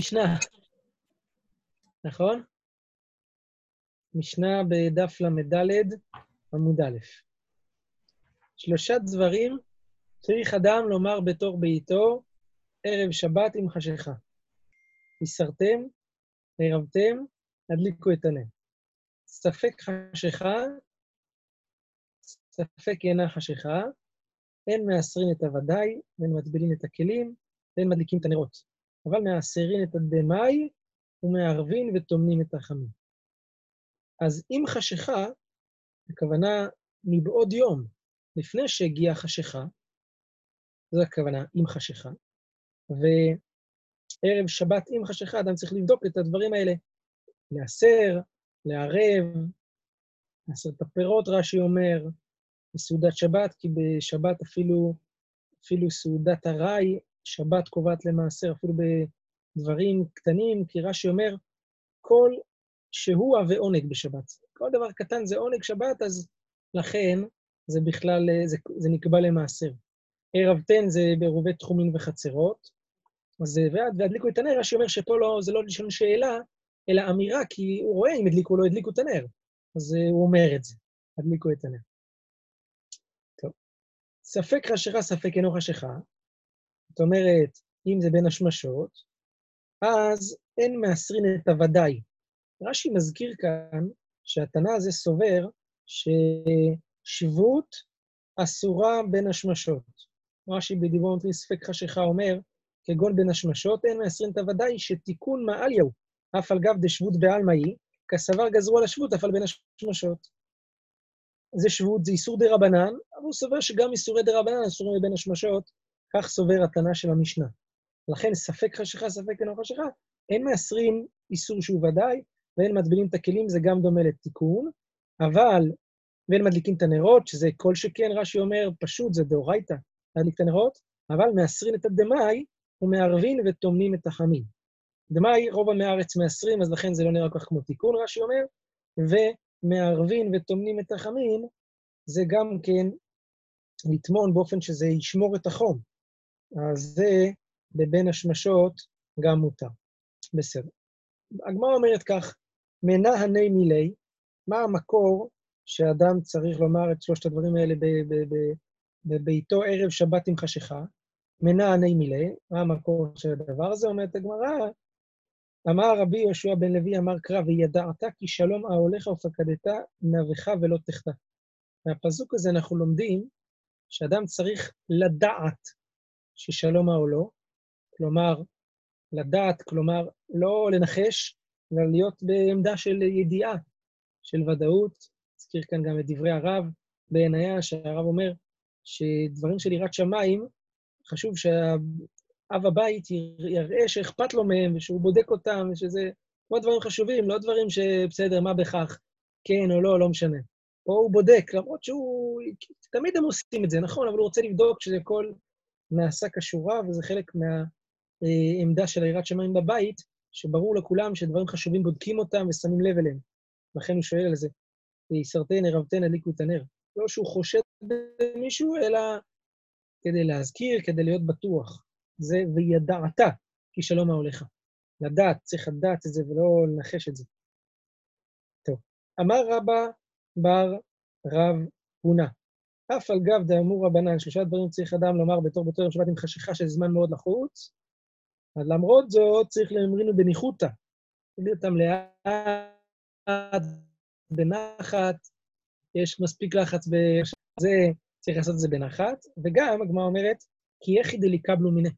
משנה, נכון? משנה בדף ל"ד, עמוד א'. שלושה דברים צריך אדם לומר בתור ביתו ערב שבת עם חשיכה. הסרתם, ערבתם, הדליקו את הנר. ספק חשיכה, ספק אינה חשיכה, אין מעשרים את הוודאי, ואין מטבילים את הכלים, ואין מדליקים את הנרות. אבל מעשרים את הדמאי, ומערבין וטומנים את החמים. אז אם חשיכה, הכוונה מבעוד יום, לפני שהגיעה חשיכה, זו הכוונה, עם חשיכה, וערב שבת עם חשיכה, אדם צריך לבדוק את הדברים האלה, לעשר, לערב, לעשר את הפירות, רש"י אומר, בסעודת שבת, כי בשבת אפילו, אפילו סעודת ארעי, שבת קובעת למעשר, אפילו בדברים קטנים, כי רש"י אומר, כל שהוא ועונג בשבת. כל דבר קטן זה עונג שבת, אז לכן זה בכלל, זה, זה נקבע למעשר. ערב תן זה בעירובי תחומים וחצרות, אז ועד, והדליקו את הנר, רש"י אומר שפה לא, זה לא לשאול שאלה, אלא אמירה, כי הוא רואה אם הדליקו או לא הדליקו את הנר. אז הוא אומר את זה, הדליקו את הנר. טוב. ספק חשיכה, ספק אינו חשיכה. זאת אומרת, אם זה בין השמשות, אז אין מעשרין את הוודאי. רש"י מזכיר כאן שהתנא הזה סובר ששבות אסורה בין השמשות. רש"י בדיבור נותן ספק חשיכה אומר, כגון בין השמשות, אין מעשרין את הוודאי שתיקון מעליהו, אף על גב דשבות בעלמא היא, כסבר גזרו על השבות, אף על בין השמשות. זה שבות, זה איסור דה רבנן, אבל הוא סובר שגם איסורי דה רבנן אסורים מבין השמשות, כך סובר התנא של המשנה. לכן ספק חשיכה, ספק אינו חשיכה, אין מעשרים איסור שהוא ודאי, ואין מטבילים את הכלים, זה גם דומה לתיקון, אבל, ואין מדליקים את הנרות, שזה כל שכן, רש"י אומר, פשוט, זה דאורייתא, להדליק את הנרות, אבל מעשרים את הדמאי, ומערבין וטומנים את החמים. דמאי, רוב עמי הארץ מעשרים, אז לכן זה לא נראה כל כך כמו תיקון, רש"י אומר, ומערבין וטומנים את החמים, זה גם כן לטמון באופן שזה ישמור את החום. אז זה בבין השמשות גם מותר. בסדר. הגמרא אומרת כך, מנה הני מילי, מה המקור שאדם צריך לומר את שלושת הדברים האלה בביתו ערב שבת עם חשיכה? מנה הני מילי, מה המקור של הדבר הזה? אומרת הגמרא, אמר רבי יהושע בן לוי, אמר קרא, וידעת כי שלום אהליך ופקדת נבך ולא תחטא. מהפסוק הזה אנחנו לומדים שאדם צריך לדעת ששלום אהלו, כלומר, לדעת, כלומר, לא לנחש, אלא להיות בעמדה של ידיעה, של ודאות. אזכיר כאן גם את דברי הרב בעינייה, שהרב אומר שדברים של יראת שמיים, חשוב שאב הבית יראה שאכפת לו מהם, ושהוא בודק אותם, ושזה כמו דברים חשובים, לא דברים שבסדר, מה בכך, כן או לא, לא משנה. פה הוא בודק, למרות שהוא... תמיד הם עושים את זה, נכון, אבל הוא רוצה לבדוק שזה הכל נעשה כשורה, וזה חלק מהעמדה של יראת שמיים בבית, שברור לכולם שדברים חשובים בודקים אותם ושמים לב אליהם. לכן הוא שואל על זה, יסרטן, ערבתן, הדליקו את הנר. לא שהוא חושד במישהו, אלא כדי להזכיר, כדי להיות בטוח. זה וידעת, כי שלום ההולך. לדעת, צריך לדעת את זה ולא לנחש את זה. טוב, אמר רבא בר רב הונא, אף על גב דאמור רבנן, שלושה דברים צריך אדם לומר בתור בתור יום שבת עם חשיכה של זמן מאוד לחוץ, אז למרות זאת צריך להמרינו בניחותא. תגיד אותם לאט, בנחת, יש מספיק לחץ ב... זה, צריך לעשות את זה בנחת, וגם הגמרא אומרת, כי יחי דליקבלו מיניה.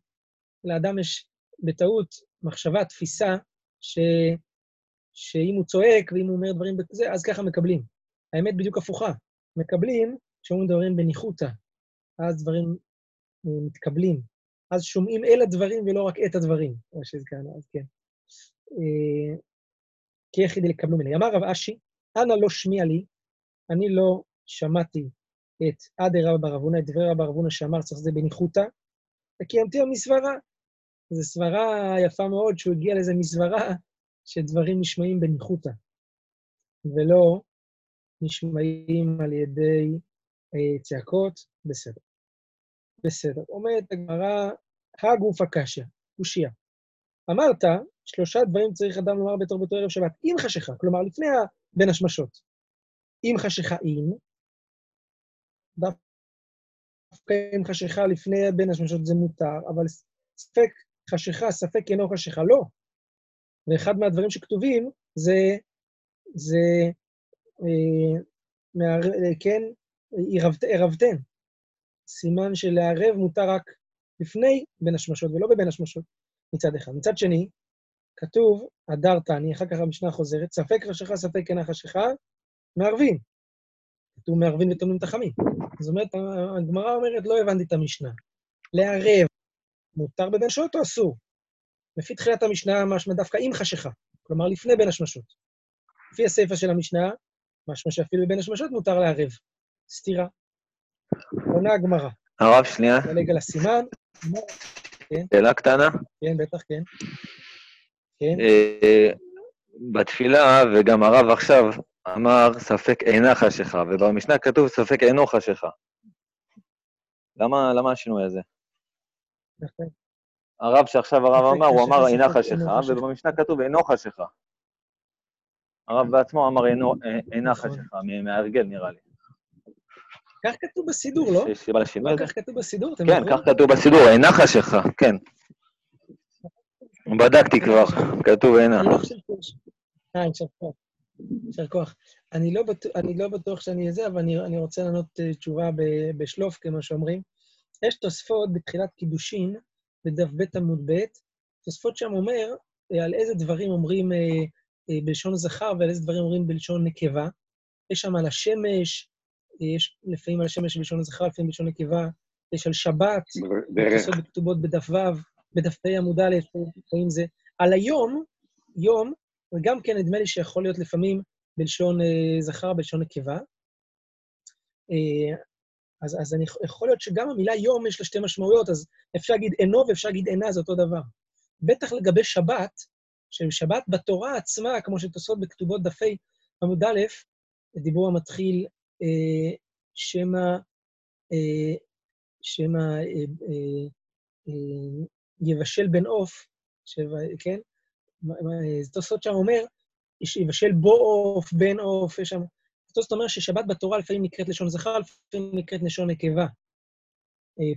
לאדם יש בטעות מחשבה, תפיסה, ש... שאם הוא צועק ואם הוא אומר דברים בזה, אז ככה מקבלים. האמת בדיוק הפוכה. מקבלים כשאומרים דברים בניחותא, אז דברים מתקבלים. אז שומעים אל הדברים ולא רק את הדברים, כמו שהזכרנו, אז כן. כי יחידי לקבלו ממני. אמר רב אשי, אנא לא שמיע לי, אני לא שמעתי את עד רבא בר אבונה, את דברי רבא בר אבונה שאמר צריך זה בניחותא, וקיימתי מסברה. זו סברה יפה מאוד שהוא הגיע לאיזה מסברה שדברים נשמעים בניחותא, ולא נשמעים על ידי אה, צעקות, בסדר. בסדר. אומרת הגמרא, הגוף הקשיא, קושייה. אמרת שלושה דברים צריך אדם לומר בתור באותו ערב שבת, עם חשיכה, כלומר, לפני ה... בין השמשות. עם חשיכה עם, דווקא עם חשיכה לפני בין השמשות זה מותר, אבל ספק חשיכה, ספק אינו חשיכה, לא. ואחד מהדברים שכתובים זה, זה, אה, מה, כן, ערבתן. סימן שלערב מותר רק לפני בין השמשות ולא בבין השמשות, מצד אחד. מצד שני, כתוב, הדר תני, אחר כך המשנה חוזרת, ספק חשיכה, ספק אינה חשיכה, מערבים. כתוב מערבים וטומנים את החמים. זאת אומרת, הגמרא אומרת, לא הבנתי את המשנה. לערב, מותר בבין השמשות או אסור? לפי תחילת המשנה, משמע דווקא עם חשיכה, כלומר לפני בין השמשות. לפי הסיפא של המשנה, משמע שאפילו בין השמשות מותר לערב. סתירה. עונה הגמרא. הרב, שנייה. נדלג על הסימן. כן. שאלה קטנה? כן, בטח, כן. כן. אה, בתפילה, וגם הרב עכשיו אמר, ספק אינה חשיכה, ובמשנה כתוב, ספק אינו חשיכה. למה, למה השינוי הזה? נכון. הרב שעכשיו הרב אמר, הוא אמר אינה חשיכה, ובמשנה כתוב אינו חשיכה. הרב בעצמו אמר אינה נכון. חשיכה, מההרגל נראה לי. כך כתוב בסידור, לא? יש סיבה לשינוי הזה? כך כתוב בסידור, אתם כן? כך כתוב בסידור, אינה חשיכה, כן. בדקתי כבר, כתוב אינה. לא חושב שיש... אה, יישר כוח. יישר כוח. אני לא בטוח- אני לא בטוח שאני אזה, אבל אני אני רוצה לענות אה, תשובה בשלוף, כמו שאומרים. יש תוספות בתחילת קידושין, בדף ב' עמוד ב', תוספות שם אומר אה, על איזה דברים אומרים אה, אה, בלשון זכר ועל איזה דברים אומרים בלשון נקבה. יש שם על השמש, אה, יש לפעמים על השמש בלשון זכר, לפעמים בלשון נקבה, יש על שבת. תוספות בכתובות בדף ו', בדף ה' עמוד א', לפעמים זה. על היום, יום, וגם כן נדמה לי שיכול להיות לפעמים בלשון אה, זכר, בלשון נקבה. אה, אז, אז אני, יכול להיות שגם המילה יום יש לה שתי משמעויות, אז אפשר להגיד אינו ואפשר להגיד אינה, זה אותו דבר. בטח לגבי שבת, ששבת בתורה עצמה, כמו שתוספות בכתובות דפי עמוד א', דיבור המתחיל שמא, אה, שמא אה, אה, אה, יבשל בן עוף, כן? תוספות שם אומר, יבשל בו עוף, בן עוף, יש שם... תוספות אומר ששבת בתורה לפעמים נקראת לשון זכר, לפעמים נקראת לשון נקבה.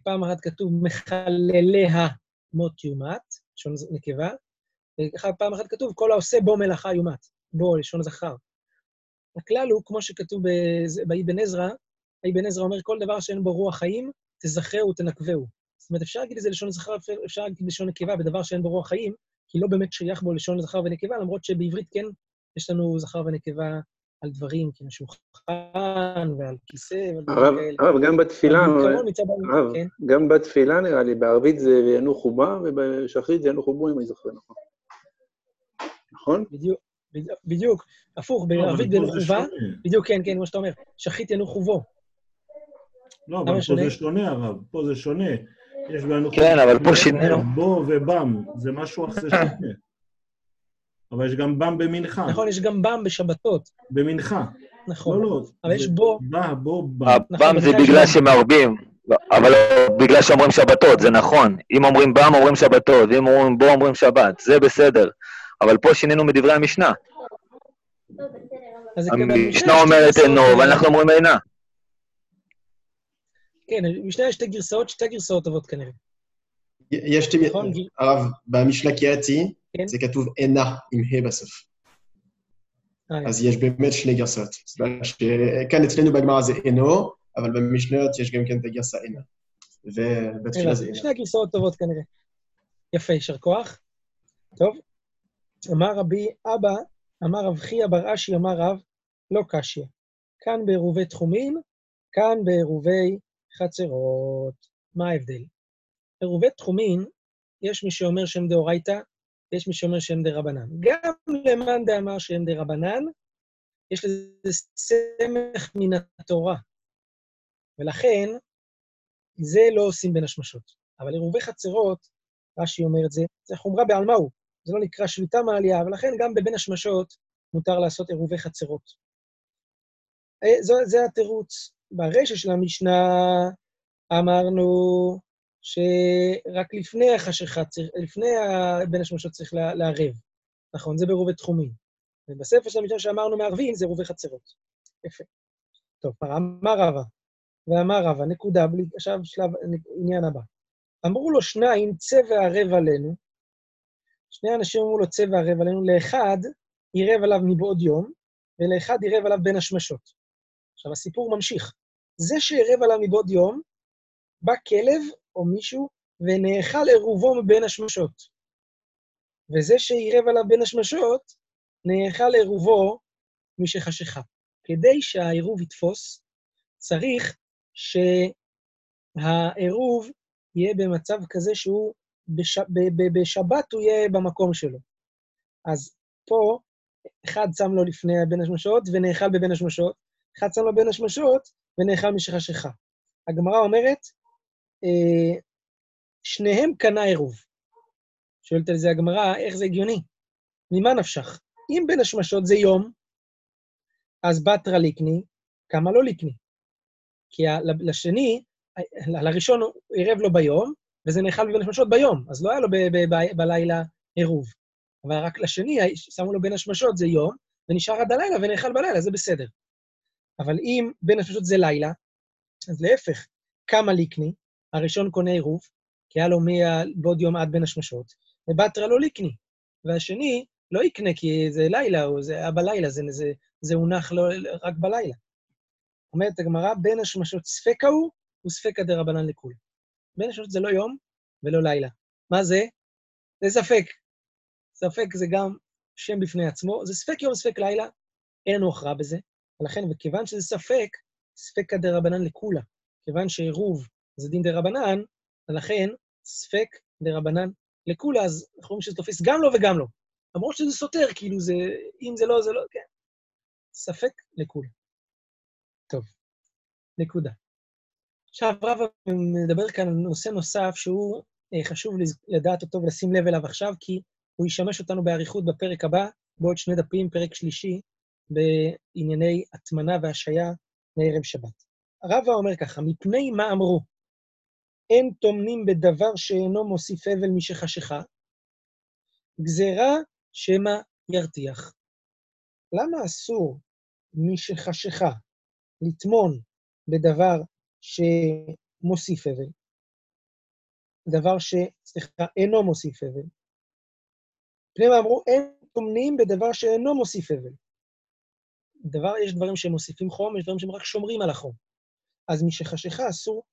פעם אחת כתוב מחלליה מות יומת, לשון נקבה, ופעם אחת כתוב כל העושה בו מלאכה יומת, בו, לשון זכר. הכלל הוא, כמו שכתוב באבן עזרא, האבן עזרא אומר, כל דבר שאין בו רוח חיים, תזכרהו, תנקבהו. זאת אומרת, אפשר להגיד את זה לשון זכר, אפשר- להגיד לשון נקבה בדבר שאין בו רוח חיים, כי לא באמת שייך בו לשון זכר ונקבה, למרות שבעברית כן יש לנו זכר ונקבה על דברים, כמו שולחן ועל כיסא ועל דברים כאלה. הרב, גם בתפילה. הרב, כן. גם בתפילה נראה לי, בערבית זה ינוחו בה, ובשחרית זה ינוחו בו, אם אני זוכר נכון. נכון? בדיוק, בדיוק, הפוך, לא, בערבית זה שונה. בדיוק, כן, כן, כמו שאתה אומר, שחית ינוחו בו. לא, אבל פה? זה שונה, הרב. פה זה שונה. יש בנו... כן, אבל פה שינינו. בו ובם, זה משהו אחר שונה. אבל יש גם בם במנחה. נכון, יש גם בם בשבתות, במנחה. נכון. לא, לא. אבל יש זה בו, בא, בו, בם. הבם זה במקרה בגלל שלנו. שמרבים, לא, אבל לא בגלל שאומרים שבתות, זה נכון. אם אומרים בם, אומרים שבתות, ואם אומרים בו, אומרים שבת, זה בסדר. אבל פה שינינו מדברי המשנה. המשנה אומרת אינו, ואנחנו אומרים אינה. כן, משנה יש שתי גרסאות, שתי גרסאות טובות כנראה. יש שתי... נכון, הרב, במשנה קראתי, כן. זה כתוב אינה עם ה' בסוף. אה, אז יש באמת שני גרסאות. שכאן אצלנו בגמרא זה אינו, אבל במשניות יש גם כן את הגרסה אינה. ובתפילה זה. אינה. שני הגרסאות טובות כנראה. יפה, יישר כוח. טוב. אמר רבי אבא, אמר רב חייא בר אשי, אמר רב, לא קשיא. כאן בעירובי תחומים, כאן בעירובי חצרות. מה ההבדל? עירובי תחומים, יש מי שאומר שהם דאורייתא, ויש מי שאומר שהם דרבנן. גם למאן דאמר שהם דרבנן, יש לזה סמך מן התורה. ולכן, זה לא עושים בין השמשות. אבל עירובי חצרות, רש"י אומר את זה, זה חומרה בעלמא הוא. זה לא נקרא שליטה מעלייה, ולכן גם בבין השמשות מותר לעשות עירובי חצרות. אה, זו, זה התירוץ. ברישא של המשנה אמרנו שרק לפני החשיכה, לפני בין השמשות צריך לערב. נכון, זה בעירובי תחומים. ובספר של המשנה שאמרנו מערבין, זה עירובי חצרות. יפה. טוב, אמר רבא, ואמר רבא, נקודה, בלי, עכשיו שלב, עניין הבא. אמרו לו שניים, צא וערב עלינו. שני אנשים אמרו לו, צא וערב עלינו, לאחד עירב עליו מבעוד יום, ולאחד עירב עליו בין השמשות. עכשיו, הסיפור ממשיך. זה שעירב עליו מבעוד יום, בא כלב או מישהו ונאכל עירובו מבין השמשות. וזה שעירב עליו בין השמשות, נאכל עירובו משחשיכה. כדי שהעירוב יתפוס, צריך שהעירוב יהיה במצב כזה שהוא, בש... ב- ב- בשבת הוא יהיה במקום שלו. אז פה, אחד שם לו לפני בין השמשות ונאכל בבין השמשות, אחד שם לו בין השמשות ונאכל משחשיכה. הגמרא אומרת, אה, שניהם קנה עירוב. שואלת על זה הגמרא, איך זה הגיוני? ממה נפשך? אם בין השמשות זה יום, אז בתרא ליקני, כמה לא ליקני? כי לשני, לראשון הוא עירב לו ביום, וזה נאכל בין השמשות ביום, אז לא היה לו בלילה עירוב. אבל רק לשני, שמו לו בין השמשות זה יום, ונשאר עד הלילה ונאכל בלילה, זה בסדר. אבל אם בין השמשות זה לילה, אז להפך, כמה ליקני, הראשון קונה עירוב, כי היה לו מבעוד יום עד בין השמשות, ובתרא לא ליקני. והשני לא יקנה כי זה לילה, או זה היה בלילה, זה, זה, זה הונח לא, רק בלילה. אומרת הגמרא, בין השמשות ספקה הוא, וספקא דרבנן לכול. בין השמשות זה לא יום ולא לילה. מה זה? זה ספק. ספק זה גם שם בפני עצמו, זה ספק יום, ספק לילה, אין לנו הכרעה בזה. ולכן, וכיוון שזה ספק, ספקא דרבנן לכולה. כיוון שעירוב זה דין דרבנן, ולכן ספק דרבנן לכולה, אז אנחנו רואים שזה תופס גם לו וגם לו. למרות שזה סותר, כאילו זה, אם זה לא, זה לא, כן. ספק לכולה. טוב, נקודה. עכשיו, רב מדבר כאן על נושא נוסף שהוא אה, חשוב לדעת אותו ולשים לב אליו עכשיו, כי הוא ישמש אותנו באריכות בפרק הבא, בעוד שני דפים, פרק שלישי, בענייני הטמנה והשעיה מערב שבת. רבא אומר ככה, מפני מה אמרו? אין טומנים בדבר שאינו מוסיף אבל משחשיכה, גזירה שמא ירתיח. למה אסור משחשיכה לטמון בדבר שמוסיף אבל? דבר ש... סליחה, אינו מוסיף אבל. פני מה אמרו, אין טומנים בדבר שאינו מוסיף אבל. דבר, יש דברים שמוסיפים חום, יש דברים שהם רק שומרים על החום. אז משחשיכה אסור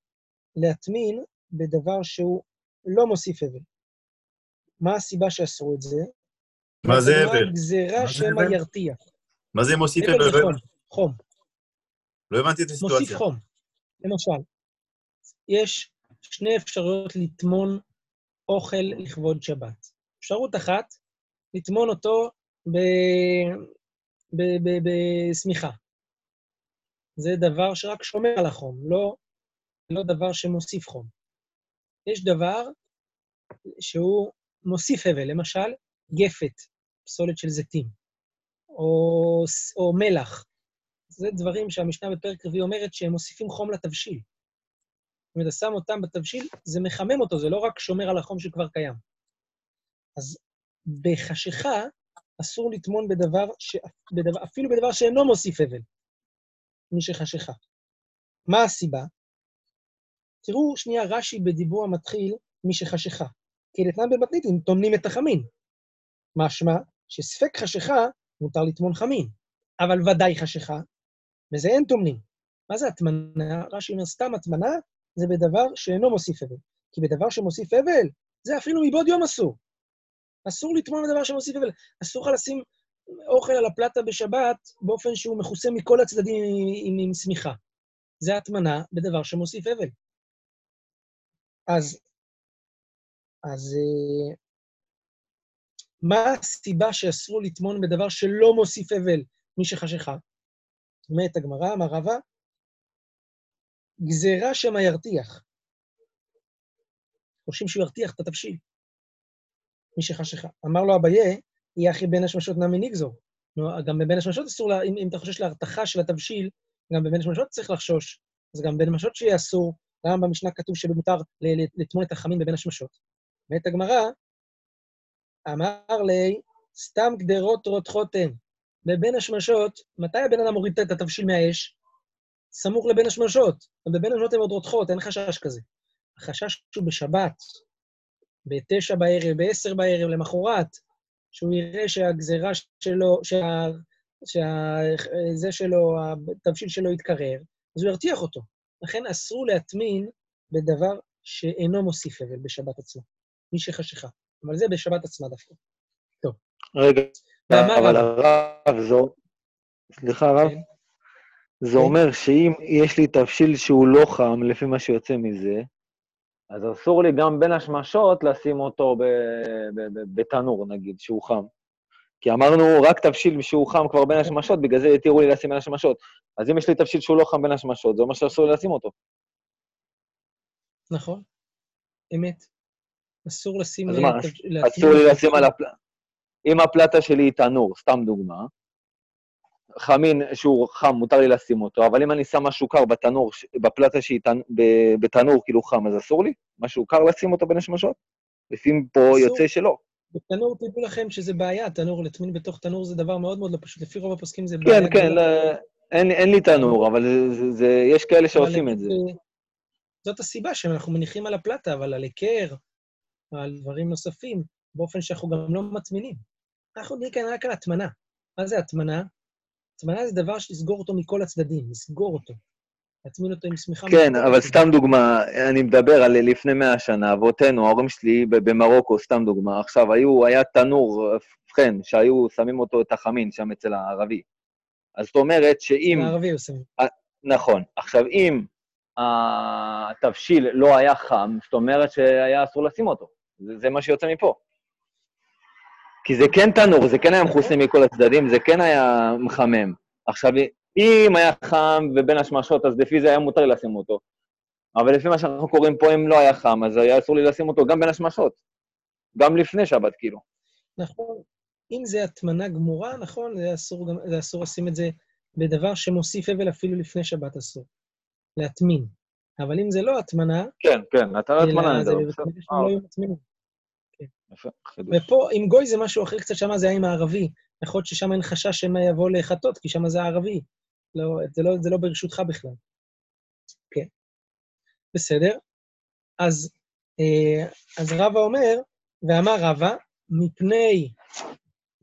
להטמין בדבר שהוא לא מוסיף אבל. מה הסיבה שאסרו את זה? מה זה אבל? גזירה שמא? ירתיע. מה זה מוסיף אבל? חום. לא הבנתי את מוסיף הסיטואציה. חום. למשל, יש שני אפשרויות לטמון אוכל לכבוד שבת. אפשרות אחת, לטמון אותו בשמיכה. זה דבר שרק שומר על החום, לא, לא דבר שמוסיף חום. יש דבר שהוא מוסיף הבל, למשל, גפת, פסולת של זיתים, או, או מלח. זה דברים שהמשנה בפרק רביעי אומרת שהם מוסיפים חום לתבשיל. אם אתה שם אותם בתבשיל, זה מחמם אותו, זה לא רק שומר על החום שכבר קיים. אז בחשיכה אסור לטמון בדבר, ש... בדבר, אפילו בדבר שאינו מוסיף הבל, מי שחשיכה. מה הסיבה? תראו שנייה רש"י בדיבור המתחיל, מי שחשיכה. כי לתנן במתניתין טומנים את החמין. משמע שספק חשיכה מותר לטמון חמין, אבל ודאי חשיכה, וזה אין טומנים. מה זה הטמנה? רש"י אומר, סתם הטמנה זה בדבר שאינו מוסיף הבל. כי בדבר שמוסיף הבל, זה אפילו מבעוד יום אסור. אסור לטמון בדבר שמוסיף הבל. אסור לך לשים אוכל על הפלטה בשבת באופן שהוא מכוסה מכל הצדדים עם, עם, עם שמיכה. זה הטמנה בדבר שמוסיף הבל. אז, אז אה, מה הסיבה שאסור לטמון בדבר שלא מוסיף הבל מי שחשיכה? אומרת הגמרא, אמר רבא, גזירה שמא ירתיח. חושבים שהוא ירתיח את התבשיל. מי שחשיכה. אמר לו אביה, יהיה אחי בין השמשות נמי נגזור. גם בבין השמשות אסור, לה, אם, אם אתה חושש להרתחה של התבשיל, גם בבין השמשות צריך לחשוש. אז גם בין השמשות שיהיה אסור למה במשנה כתוב שמותר לטמון את החמין בבין השמשות? ואת הגמרא, אמר לי, סתם גדרות רותחות הן. בבין השמשות, מתי הבן אדם מוריד את התבשיל מהאש? סמוך לבין השמשות. בבין השמשות הן עוד רותחות, אין חשש כזה. החשש הוא בשבת, בתשע בערב, בעשר בערב, למחרת, שהוא יראה שהגזרה שלו, שה... שה... זה שלו, התבשיל שלו יתקרר, אז הוא ירתיח אותו. לכן אסור להטמין בדבר שאינו מוסיף אבל בשבת עצמה, מי שחשיכה. אבל זה בשבת עצמה דווקא. רגע, ואמר אבל רב- הרב, זו... סליחה, הרב? כן. זה אומר שאם יש לי תבשיל שהוא לא חם, לפי מה שיוצא מזה, אז אסור לי גם בין השמשות לשים אותו בתנור, נגיד, שהוא חם. כי אמרנו, רק תבשיל שהוא חם כבר בין השמשות, בגלל זה התירו לי לשים בין השמשות. אז אם יש לי תבשיל שהוא לא חם בין השמשות, זה אומר שאסור לי לשים אותו. נכון, אמת. אסור לשים... אז מה, אסור לי. לשים על הפלטה. אם הפלטה שלי היא תנור, סתם דוגמה, חמין שהוא חם, מותר לי לשים אותו, אבל אם אני שם משהו קר בתנור, בפלטה שהיא תנ... בתנור כאילו חם, אז אסור לי? משהו קר לשים אותו בין השמשות? לפי פה אסור. יוצא שלא. בתנור, תדעו לכם שזה בעיה, תנור, לטמין בתוך תנור זה דבר מאוד מאוד לא פשוט. לפי רוב הפוסקים זה בעיה כן, כן. לא, אין, אין לי תנור, אבל זה, זה, יש כאלה שעושים את זה. זאת הסיבה שאנחנו מניחים על הפלטה, אבל על היכר, על דברים נוספים, באופן שאנחנו גם לא מטמינים. אנחנו נהיה כאן רק על הטמנה. מה זה הטמנה? הטמנה זה דבר שתסגור אותו מכל הצדדים, לסגור אותו. להטמין אותו עם שמיכה. כן, אבל הצדדים. סתם דוגמה, אני מדבר על לפני מאה שנה, אבותינו, ההורים שלי במרוקו, סתם דוגמה, עכשיו, היו, היה תנור, ובכן, שהיו שמים אותו, את החמין, שם אצל הערבי. אז זאת אומרת שאם... הערבי עושה. נכון. עכשיו, אם התבשיל לא היה חם, זאת אומרת שהיה אסור לשים אותו. זה, זה מה שיוצא מפה. כי זה כן תנור, זה כן היה מכוסה מכל הצדדים, זה כן היה מחמם. עכשיו, אם היה חם ובין השמשות, אז לפי זה היה מותר לי לשים אותו. אבל לפי מה שאנחנו קוראים פה, אם לא היה חם, אז היה אסור לי לשים אותו גם בין השמשות. גם לפני שבת, כאילו. נכון. אם זה הטמנה גמורה, נכון, זה אסור, גם, זה אסור לשים את זה בדבר שמוסיף אבל אפילו לפני שבת אסור. להטמין. אבל אם זה לא הטמנה, כן, כן, אתה לא התמנה, אלא אני זה. בבית בסדר. מקדש הם לא היו מטמינים. יפה, חידוש. ופה, עם גוי זה משהו אחר קצת, שמה זה היה עם הערבי. יכול להיות ששם אין חשש שמא יבוא לחטות, כי שם זה הערבי. לא, זה, לא, זה לא ברשותך בכלל. כן. בסדר. אז, אה, אז רבא אומר, ואמר רבא, מפני,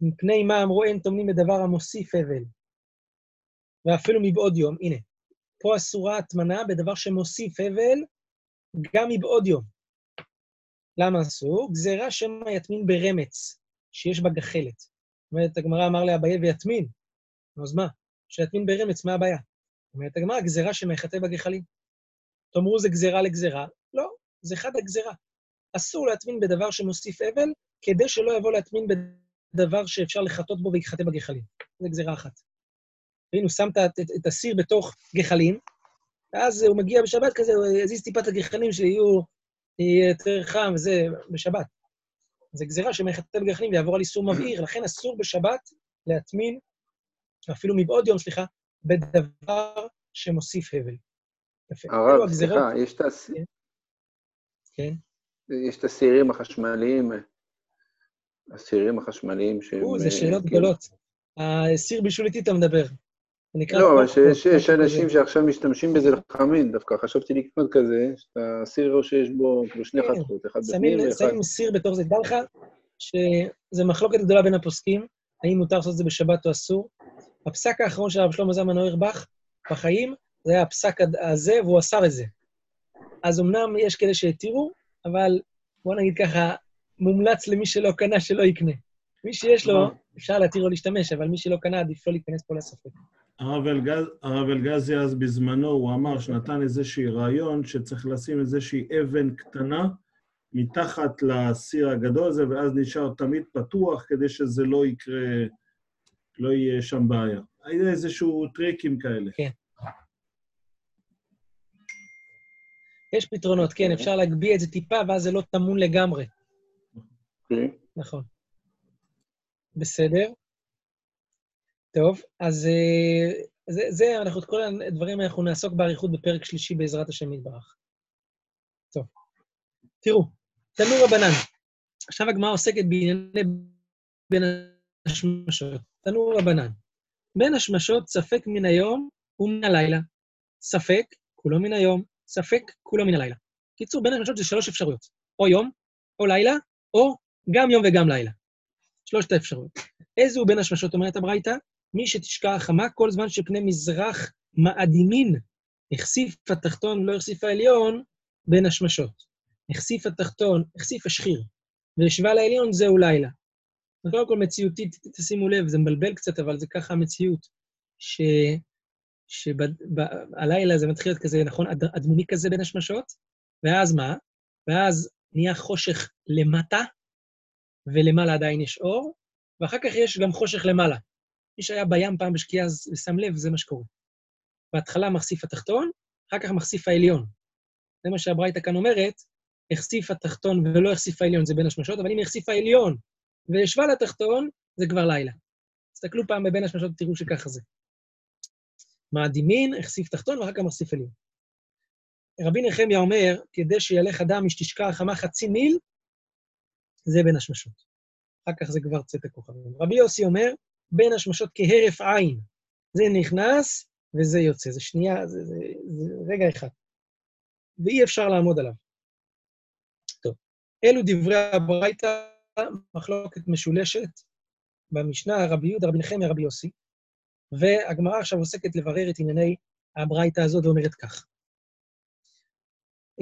מפני מה אמרו אין טומנים בדבר המוסיף אבל, ואפילו מבעוד יום. הנה, פה אסורה הטמנה בדבר שמוסיף אבל, גם מבעוד יום. למה אסור? גזירה שמא יטמין ברמץ, שיש בה גחלת. זאת אומרת, הגמרא אמר לאביי ויטמין. אז מה? שיטמין ברמץ, מה הבעיה? אומרת הגמרא, גזירה שמא יחטא בגחלים. תאמרו, זה גזירה לגזירה? לא, זה חד הגזירה. אסור להטמין בדבר שמוסיף אבל, כדי שלא יבוא להטמין בדבר שאפשר לחטות בו ויחטא בגחלים. זו גזירה אחת. והנה, שם את, את, את הסיר בתוך גחלים, ואז הוא מגיע בשבת כזה, הוא יזיז טיפה את הגחלים שיהיו יהיה יותר חם וזה בשבת. זה גזירה שמחטא בגחלים ויעבור על איסור מבעיר, לכן אסור בשבת להטמין, אפילו מבעוד יום, סליחה, בדבר שמוסיף הבל. יפה. הרב, הגזירות- סליחה, יש את הס- כן. יש את הסירים החשמליים, הסירים החשמליים שהם... או, זה אה, שאלות כאילו- גדולות. הסיר בישול איתי אתה מדבר. לא, אבל שיש אנשים. שעכשיו משתמשים בזה לחמין, דווקא חשבתי לקנות כזה, שאתה סיר שיש בו כאילו שני כן, חתכות, אחד בפנים ואחד... שמים סיר בתוך זה. דע לך שזו מחלוקת גדולה בין הפוסקים, האם מותר לעשות את זה בשבת או אסור. הפסק האחרון של הרב שלמה זלמן אוירבך בחיים, זה היה הפסק הזה, והוא אסר את זה. אז אמנם יש כאלה שהתירו, אבל בוא נגיד ככה, מומלץ למי שלא קנה שלא יקנה. מי שיש לו, אפשר להתיר לו להשתמש, אבל מי שלא קנה, עדיף לא להיכנס פה לספק. הרב אלגז, הרב אלגזי אז בזמנו, הוא אמר שנתן איזשהי רעיון שצריך לשים איזושהי אבן קטנה מתחת לסיר הגדול הזה, ואז נשאר תמיד פתוח כדי שזה לא יקרה, לא יהיה שם בעיה. היה איזשהו טריקים כאלה. יש פתרונות, כן, אפשר להגביה את זה טיפה, ואז זה לא טמון לגמרי. אוקיי. נכון. בסדר. טוב, אז אה, זה, זה, אנחנו את כל הדברים אנחנו נעסוק באריכות בפרק שלישי בעזרת השם יתברך. תראו, תנור רבנן. עכשיו הגמרא עוסקת בענייני בין השמשות. תנור רבנן. בין השמשות ספק מן היום ומן הלילה. ספק, כולו מן היום, ספק, כולו מן הלילה. קיצור, בין השמשות זה שלוש אפשרויות. או יום, או לילה, או גם יום וגם לילה. שלושת האפשרויות. איזה הוא בין השמשות, אומרת הברייתא? מי שתשקע החמה כל זמן שפני מזרח מאדימין, החשיף התחתון ולא החשיף העליון, בין השמשות. החשיף התחתון, החשיף השחיר, והשווה לעליון, זהו לילה. קודם כל מציאותית, תשימו לב, זה מבלבל קצת, אבל זה ככה המציאות, ש... שהלילה זה מתחיל להיות כזה, נכון, אד- אדמוני כזה בין השמשות, ואז מה? ואז נהיה חושך למטה, ולמעלה עדיין יש אור, ואחר כך יש גם חושך למעלה. מי שהיה בים פעם בשקיעה אז שם לב, זה מה שקורה. בהתחלה מחשיף התחתון, אחר כך מחשיף העליון. זה מה שהברייתא כאן אומרת, החשיף התחתון ולא החשיף העליון, זה בין השמשות, אבל אם החשיף העליון והשווה לתחתון, זה כבר לילה. תסתכלו פעם בבין השמשות, תראו שככה זה. מאדימין, החשיף תחתון ואחר כך מחשיף עליון. רבי נחמיה אומר, כדי שילך אדם משתשקע החמה חצי מיל, זה בין השמשות. אחר כך זה כבר צאת הכוכבים. רבי יוסי אומר, בין השמשות כהרף עין. זה נכנס וזה יוצא. זה שנייה, זה, זה, זה רגע אחד. ואי אפשר לעמוד עליו. טוב, אלו דברי הברייתא, מחלוקת משולשת במשנה, רבי יהודה, רבי נחמיה, רבי יוסי, והגמרא עכשיו עוסקת לברר את ענייני הברייתא הזאת ואומרת כך.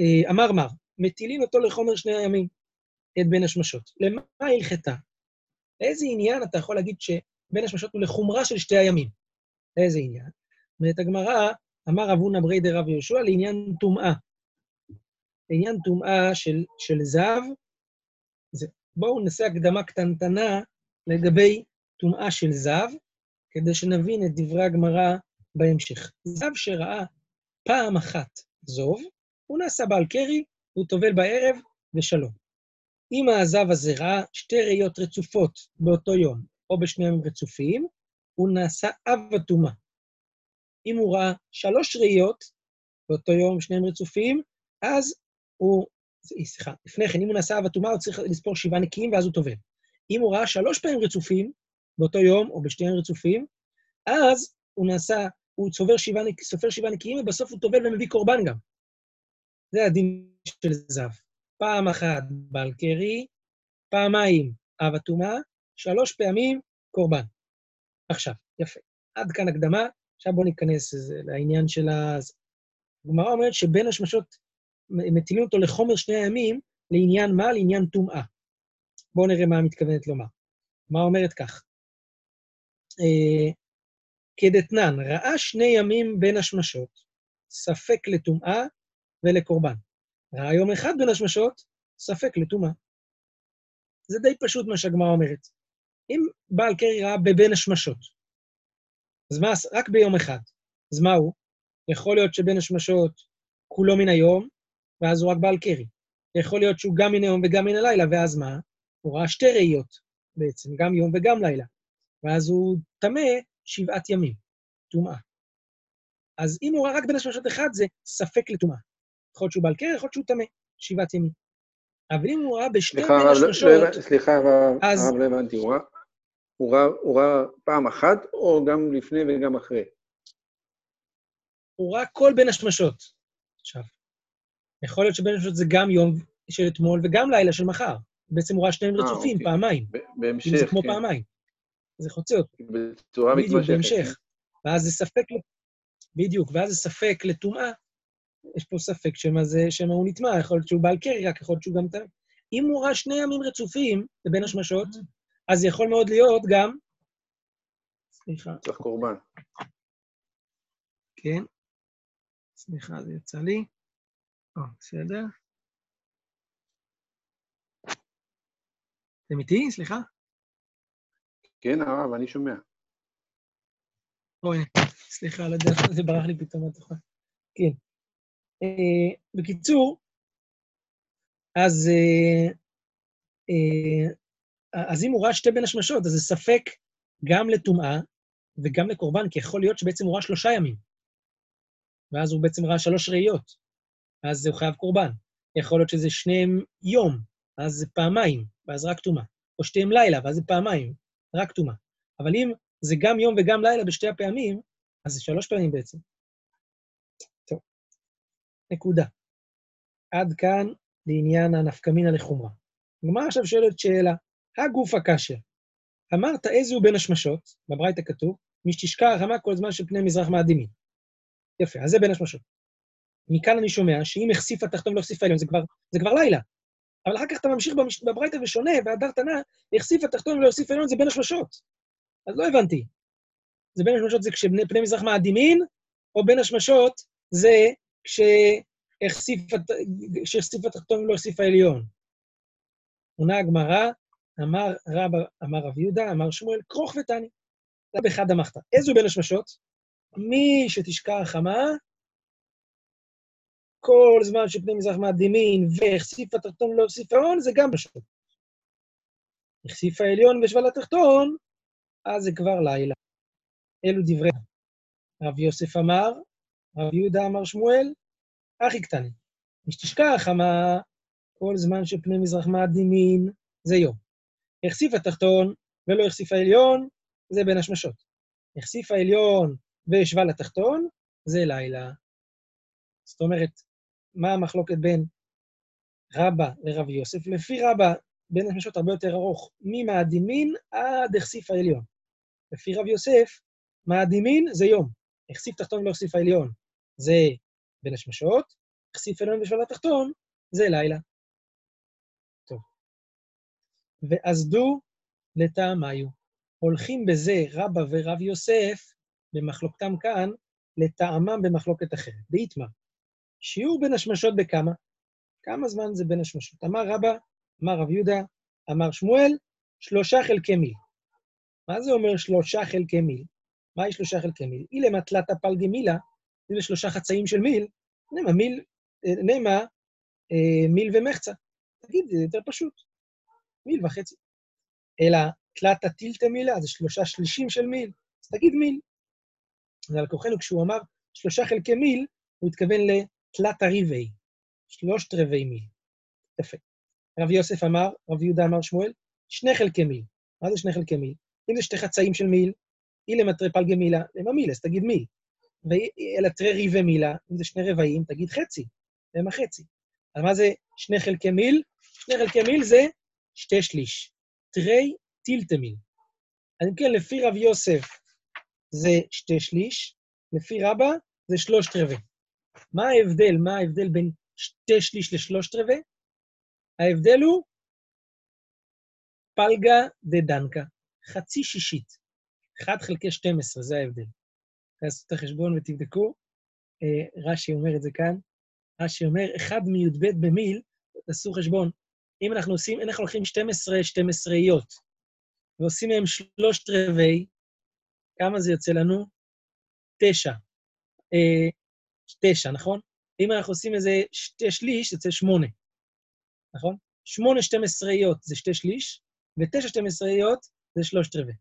אה, אמר מר, מטילים אותו לחומר שני הימים, את בין השמשות. למה הלכתה? לאיזה עניין אתה יכול להגיד שבין השמשות הוא לחומרה של שתי הימים? לאיזה עניין? אומרת הגמרא, אמר רב הונא ברי דרב יהושע לעניין טומאה. לעניין טומאה של, של זב, זה, בואו נעשה הקדמה קטנטנה לגבי טומאה של זב, כדי שנבין את דברי הגמרא בהמשך. זב שראה פעם אחת זוב, הוא נעשה בעל קרי, הוא טובל בערב, ושלום. אם הזב הזה ראה שתי ראיות רצופות באותו יום, או בשניהם רצופים, הוא נעשה אב הטומאה. אם הוא ראה שלוש ראיות באותו יום, שניהם רצופים, אז הוא, סליחה, לפני כן, אם הוא נעשה אב הטומאה, הוא צריך לספור שבעה נקיים, ואז הוא טובל. אם הוא ראה שלוש פעמים רצופים, באותו יום, או בשניהם רצופים, אז הוא נעשה, הוא צובר שבעה, סופר שבעה נקיים, ובסוף הוא טובל ומביא קורבן גם. זה הדין של זב. פעם אחת בעל קרי, פעמיים אב הטומאה, שלוש פעמים קורבן. עכשיו, יפה. עד כאן הקדמה, עכשיו בואו ניכנס לעניין של ה... הגמרא אומרת שבין השמשות מטילים אותו לחומר שני הימים, לעניין מה? לעניין טומאה. בואו נראה מה מתכוונת לומר. מה אומרת כך? אה, כדתנן, ראה שני ימים בין השמשות, ספק לטומאה ולקורבן. ראה יום אחד בין השמשות, ספק לטומאה. זה די פשוט מה שהגמרא אומרת. אם בעל קרי ראה בבין השמשות, אז מה, רק ביום אחד, אז מה הוא? יכול להיות שבין השמשות כולו מן היום, ואז הוא רק בעל קרי. יכול להיות שהוא גם מן היום וגם מן הלילה, ואז מה? הוא ראה שתי ראיות בעצם, גם יום וגם לילה. ואז הוא טמא שבעת ימים, טומאה. אז אם הוא ראה רק בין השמשות אחד, זה ספק לטומאה. יכול להיות שהוא בעל קרי, יכול להיות שהוא טמא, שבעת ימים. אבל אם הוא ראה סליחה, בין לא- השמשות... לא הבנ- סליחה, הרב, לא הבנתי, הוא ראה- הוא ראה- הוא ראה פעם אחת, או גם לפני וגם אחרי? הוא ראה כל בין השמשות. עכשיו, יכול להיות שבין השמשות זה גם יום של אתמול וגם לילה של מחר. בעצם הוא ראה שניהם אה, רצופים, אוקיי. פעמיים. בהמשך, זה כמו כן. פעמיים. זה חוצה אותו, בצורה בדיוק, מתמשכת. בהמשך. ואז זה ספק, בדיוק, ואז זה ספק לטומאה. יש פה ספק שמה זה, שמה הוא נטמע, יכול להיות שהוא בעל קרי, רק יכול להיות שהוא גם טמא. אם הוא ראה שני ימים רצופים לבין השמשות, אז יכול מאוד להיות גם... סליחה, צריך קורבן. כן. סליחה, זה יצא לי. או, בסדר. אתם איתי? סליחה? כן, הרב, אני שומע. או, הנה, סליחה, לא יודע, זה ברח לי פתאום מהתוכן. כן. אה, בקיצור, אז, אה, אה, אז אם הוא ראה שתי בין השמשות, אז זה ספק גם לטומאה וגם לקורבן, כי יכול להיות שבעצם הוא ראה שלושה ימים. ואז הוא בעצם ראה שלוש ראיות, אז הוא חייב קורבן. יכול להיות שזה שניהם יום, אז זה פעמיים, ואז רק טומאה. או שתיהם לילה, ואז זה פעמיים, רק טומאה. אבל אם זה גם יום וגם לילה בשתי הפעמים, אז זה שלוש פעמים בעצם. נקודה. עד כאן לעניין הנפקמינה לחומרה. הגמרא עכשיו שואלת שאלה, הגוף הקשר, אמרת איזה הוא בין השמשות, בברייתא כתוב, מי שתשכח רמה כל זמן שפני מזרח מאדימים. יפה, אז זה בין השמשות. מכאן אני שומע שאם החשיף התחתון ולא החשיף העליון, זה כבר, זה כבר לילה. אבל אחר כך אתה ממשיך במש- בברייתא ושונה, והדר תנא, החשיף התחתון ולא החשיף העליון, זה בין השמשות. אז לא הבנתי. זה בין השמשות זה כשפני מזרח מאדימין, או בין השמשות זה כשהחשיף התחתון ולא החשיף העליון. עונה הגמרא, אמר רבא, אמר רב יהודה, אמר שמואל, כרוך ותני. זה באחד המחתא. איזו בין השמשות? מי שתשכח חמה, כל זמן שפני מזרח מאדימין והחשיף התחתון ולא החשיף העליון, זה גם בשעות. החשיף העליון ושבל התחתון, אז זה כבר לילה. אלו דברי רב יוסף אמר, רב יהודה אמר שמואל, אחי קטני. מי שתשכח חמה, כל זמן שפני מזרח מאדימין, זה יום. החשיף התחתון ולא החשיף העליון, זה בין השמשות. החשיף העליון והשווה לתחתון, זה לילה. זאת אומרת, מה המחלוקת בין רבא לרב יוסף? לפי רבא, בין השמשות הרבה יותר ארוך, ממאדימין עד החשיף העליון. לפי רב יוסף, מאדימין זה יום. החשיף תחתון ולא החשיף העליון, זה בין השמשות, החשיף עליון ושווה לתחתון, זה לילה. טוב. ואזדו לטעמיו. הולכים בזה רבא ורב יוסף, במחלוקתם כאן, לטעמם במחלוקת אחרת. דאיתמר, שיעור בין השמשות בכמה? כמה זמן זה בין השמשות? אמר רבא, אמר רב יהודה, אמר שמואל, שלושה חלקי מיל. מה זה אומר שלושה חלקי מיל? מהי שלושה חלקי מיל? אילמה תלתא פלגי מילה, אלה שלושה חצאים של מיל, נמה מיל, נמה אה, מיל ומחצה. תגיד, זה יותר פשוט. מיל וחצי. אלא תלתא טילתא מילה, זה שלושה שלישים של מיל, אז תגיד מיל. אז על כוחנו, כשהוא אמר שלושה חלקי מיל, הוא התכוון לתלתא ריבי, שלושת רבעי מיל. יפה. רב יוסף אמר, רב יהודה אמר שמואל, שני חלקי מיל. מה זה שני חלקי מיל? אם זה שתי חצאים של מיל, אילמה תרי פלגי מילה, למה מיל? אז תגיד מיל. אלא תרי ריבי מילה, אם זה שני רבעים, תגיד חצי, למה חצי. אז מה זה שני חלקי מיל? שני חלקי מיל זה שתי שליש. תרי. אז אם כן, לפי רב יוסף זה שתי שליש, לפי רבא זה שלושת רבעי. מה ההבדל? מה ההבדל בין שתי שליש לשלושת רבעי? ההבדל הוא פלגה דה דנקה, חצי שישית. 1 חלקי 12, זה ההבדל. תעשו את החשבון ותבדקו. אה, רש"י אומר את זה כאן. רש"י אומר, 1 מי"ב במיל, תעשו חשבון. אם אנחנו עושים, אנחנו לוקחים 12 12יות, ועושים מהם שלושת רבעי, כמה זה יוצא לנו? תשע. אה, תשע, נכון? אם אנחנו עושים איזה שתי שליש, יוצא שמונה, נכון? שמונה 12יות זה שתי שליש, ותשע 12יות זה שלושת רבעי.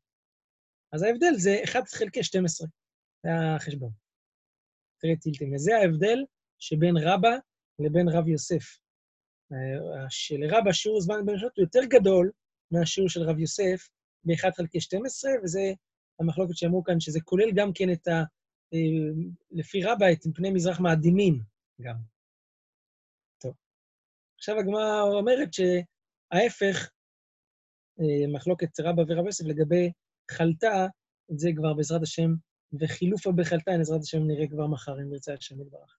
אז ההבדל זה 1 חלקי 12, זה החשבון. תראה טילטים. וזה ההבדל שבין רבא לבין רב יוסף. אה, שלרבא שיעור זמן בין השעות הוא יותר גדול מהשיעור של רב יוסף ב-1 חלקי 12, וזה המחלוקת שאמרו כאן, שזה כולל גם כן את ה... אה, לפי רבא, את פני מזרח מאדימים גם. טוב. עכשיו הגמרא אומרת שההפך, אה, מחלוקת רבא ורב יוסף לגבי חלתה, את זה כבר בעזרת השם, וחילופה בחלתה, בעזרת השם נראה כבר מחר, אם ירצה השם יתברך.